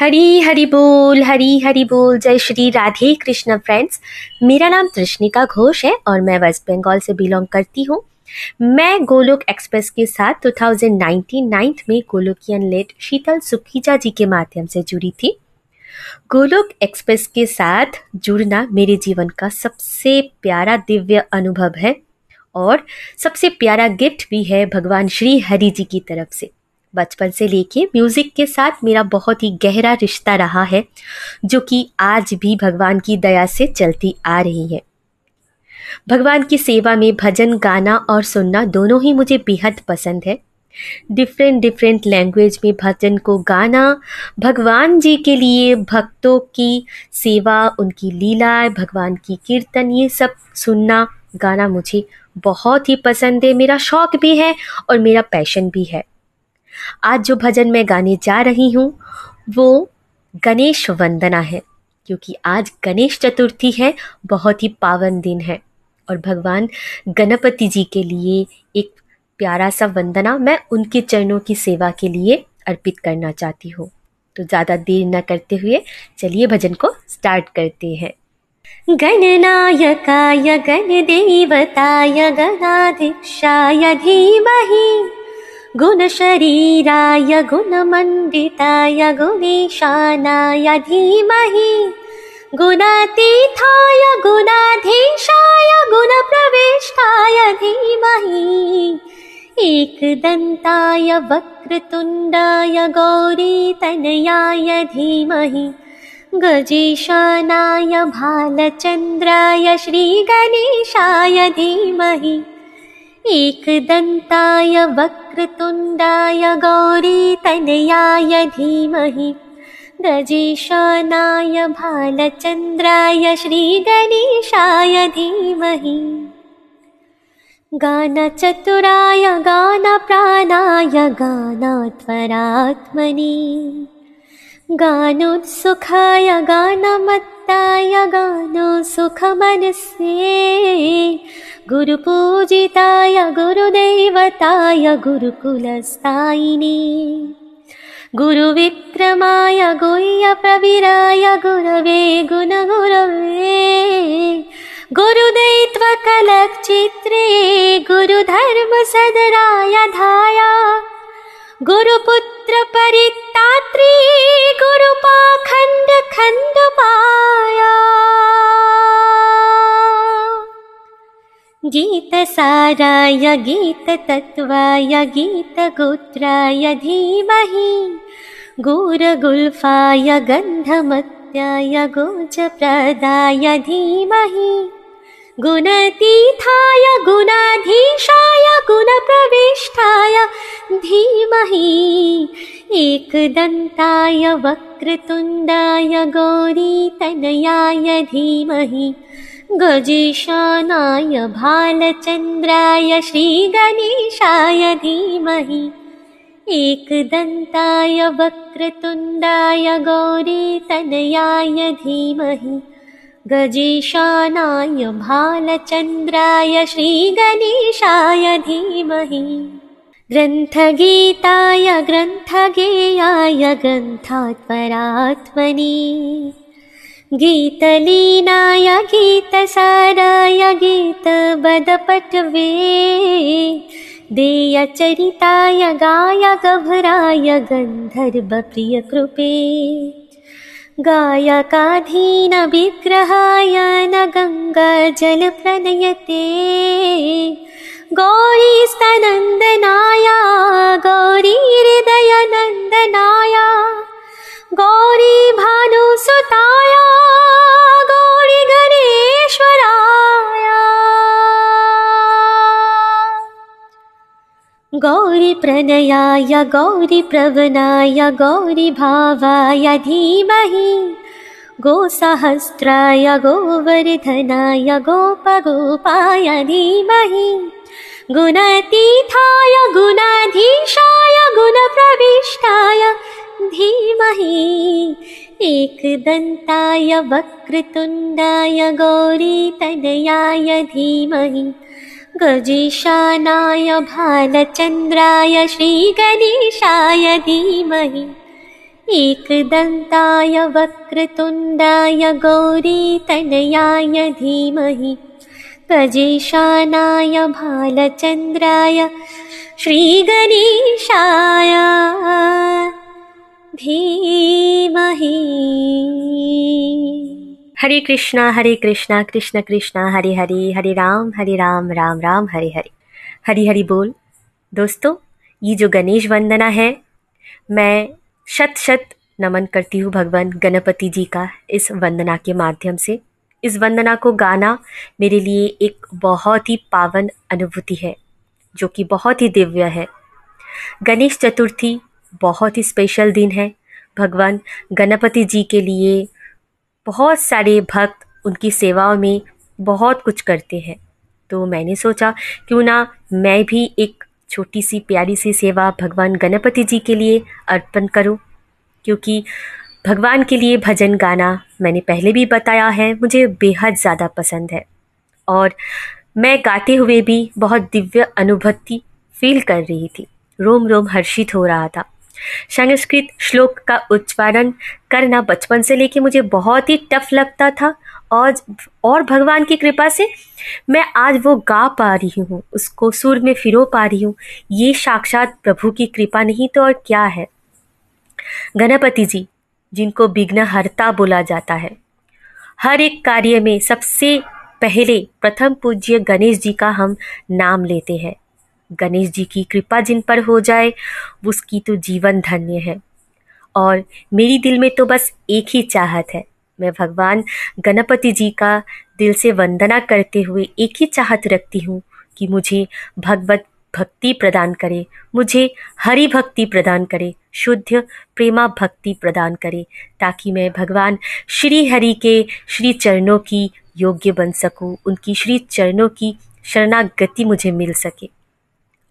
हरी हरी बोल, हरी हरी बोल। जय श्री राधे कृष्ण फ्रेंड्स मेरा नाम तृष्णिका घोष है और मैं वेस्ट बंगाल से बिलोंग करती हूँ। मैं गोलोक एक्सप्रेस के साथ 2019 नाइन्थ में गोलोकियन लेट शीतल सुखीजा जी के माध्यम से जुड़ी थी। गोलोक एक्सप्रेस के साथ जुड़ना मेरे जीवन का सबसे प्यारा दिव्य अनुभव है और सबसे प्यारा गिफ्ट भी है भगवान श्री हरि जी की तरफ़ से। बचपन से लेके म्यूज़िक के साथ मेरा बहुत ही गहरा रिश्ता रहा है, जो कि आज भी भगवान की दया से चलती आ रही है। भगवान की सेवा में भजन, गाना और सुनना दोनों ही मुझे बेहद पसंद है। डिफरेंट डिफरेंट लैंग्वेज में भजन को गाना, भगवान जी के लिए भक्तों की सेवा, उनकी लीला भगवान की कीर्तन, ये सब सुनना, गाना मुझे बहुत ही पसंद है। मेरा शौक भी है और मेरा पैशन भी है। आज जो भजन मैं गाने जा रही हूँ, वो गणेश वंदना है, क्योंकि आज गणेश चतुर्थी है, बहुत ही पावन दिन है। और भगवान गणपति जी के लिए एक प्यारा सा वंदना मैं उनके चरणों की सेवा के लिए अर्पित करना चाहती हूँ। तो ज़्यादा देर न करते हुए चलिए भजन को स्टार्ट करते हैं। गणनायकाय, गणदेवताय गणाधीक्षाय धीमहि। गुणशरीराय गुणमण्डिताय गुणेशानाय धीमहि गुणातीताय गुणाधीशाय गुणप्रविष्टाय धीमहि एकदन्ताय वक्रतुण्डाय गौरीतनयाय धीमहि गजेशानाय भालचन्द्राय श्रीगणेशाय धीमहि एकदन्ताय वक्रतुण्डाय गौरीतनयाय धीमहि गजेशानाय भालचन्द्राय श्रीगणेशाय धीमहि गानचतुराय गानप्राणाय गानात्वरात्मनि गानोत्सुखाय गानमत्ताय गानोसुखमनस्ये गुरुपूजिताय गुरुदैवताय गुरुकुलस्थायिने। गुरुविक्रमाय गुह्यप्रविराय गुरवे गुणगुरवे। गुरुदैत्वकलचित्रे गुरुधर्मसदराय धाया गुरुपुत्रपरितात्री गुरुपाखण्डखण्डपाया गीतसाराय गीततत्त्वाय गीतगोत्राय धीमहि गुरगुल्फाय गन्धमत्याय गोजप्रदाय धीमहि गुणतीर्थाय गुणाधीशाय गुणप्रविष्टाय धीमहि एकदन्ताय वक्रतुण्डाय गौरीतनयाय धीमहि गजेशानाय भालचन्द्राय श्रीगणेशाय धीमहि एकदन्ताय वक्रतुण्डाय गौरीतनयाय धीमहि गजेशानाय भालचन्द्राय श्रीगणेशाय धीमहि ग्रन्थगीताय ग्रन्थगेयाय ग्रन्थात्परात्मनि गीतलीनाय गीतसाराय गीतबदपटवे। देयचरिताय गाय गभराय गन्धर्वप्रियकृपे। गायकाधीनविग्रहाय न गङ्गाजलप्रणयते गौरीस्तनन्दनाय गौरीहृदयनन्दनाय गौरी भानुसुताय गौरी गणेश्वराय गौरीप्रणयाय गौरीप्रवणाय गौरीभावाय धीमहि गोसहस्राय गोवर्धनाय गोपगोपाय धीमहि गुणतीर्थाय गुणाधीशाय गुणप्रविष्टाय। धीमहि एकदन्ताय वक्रतुण्डाय गौरीतनयाय धीमहि। गजेशानाय भालचन्द्राय श्रीगणेशाय धीमहि। एकदन्ताय वक्रतुण्डाय गौरीतनयाय धीमहि गजेशानाय भालचन्द्राय श्रीगणेशाय, धीमहि। हरे कृष्णा हरे कृष्णा, कृष्ण कृष्णा, हरे हरे हरे राम हरे राम राम राम, हरे हरे। हरी हरी बोल। दोस्तों, ये जो गणेश वंदना है, मैं शत शत नमन करती हूँ भगवान गणपति जी का इस वंदना के माध्यम से। इस वंदना को गाना मेरे लिए एक बहुत ही पावन अनुभूति है, जो कि बहुत ही दिव्य है। गणेश चतुर्थी बहुत ही स्पेशल दिन है। भगवान गणपति जी के लिए बहुत सारे भक्त उनकी सेवाओं में बहुत कुछ करते हैं। तो मैंने सोचा, क्यों ना मैं भी एक छोटी सी प्यारी सी सेवा भगवान गणपति जी के लिए अर्पण करूँ, क्योंकि भगवान के लिए भजन गाना मैंने पहले भी बताया है, मुझे बेहद ज़्यादा पसंद है। और मैं गाते हुए भी बहुत दिव्य अनुभूति फील कर रही थी। रोम रोम हर्षित हो रहा था। संस्कृत श्लोक का उच्चारण करना बचपन से लेके मुझे बहुत ही टफ लगता था। और और भगवान की कृपा से मैं आज वो गा पा रही हूँ, उसको सुर में फिरो पा रही हूँ। ये साक्षात प्रभु की कृपा नहीं तो और क्या है? गणपति जी जिनको विघ्न हरता बोला जाता है। हर एक कार्य में सबसे पहले प्रथम पूज्य गणेश जी का हम नाम लेते हैं। गणेश जी की कृपा जिन पर हो जाए, उसकी तो जीवन धन्य है। और मेरी दिल में तो बस एक ही चाहत है। मैं भगवान गणपति जी का दिल से वंदना करते हुए एक ही चाहत रखती हूँ कि मुझे भगवत भक्ति प्रदान करे। मुझे हरि भक्ति प्रदान करे, शुद्ध प्रेमा भक्ति प्रदान करे, ताकि मैं भगवान श्री हरि के श्री चरणों की योग्य बन सकूँ, उनकी श्री चरणों की शरणागति मुझे मिल सके।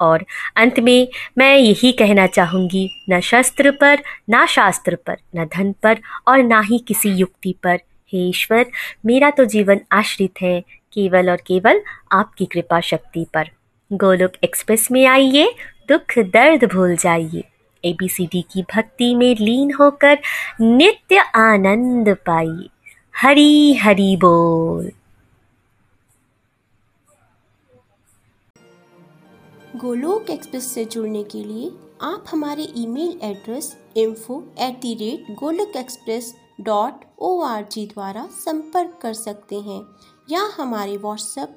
और अंत में मैं यही कहना चाहूँगी, न शस्त्र पर, ना शास्त्र पर, न धन पर और ना ही किसी युक्ति पर। हे ईश्वर, मेरा तो जीवन आश्रित है, केवल और केवल आपकी कृपा शक्ति पर। गोलोक एक्सप्रेस में आइए, दुख दर्द भूल जाइए। एबीसीडी की भक्ति में लीन होकर नित्य आनंद पाइए। हरी हरी बोल। गोलोक एक्सप्रेस से जुड़ने के लिए आप हमारे email address info at the rate Golok express dot O R G द्वारा संपर्क कर सकते हैं या हमारे WhatsApp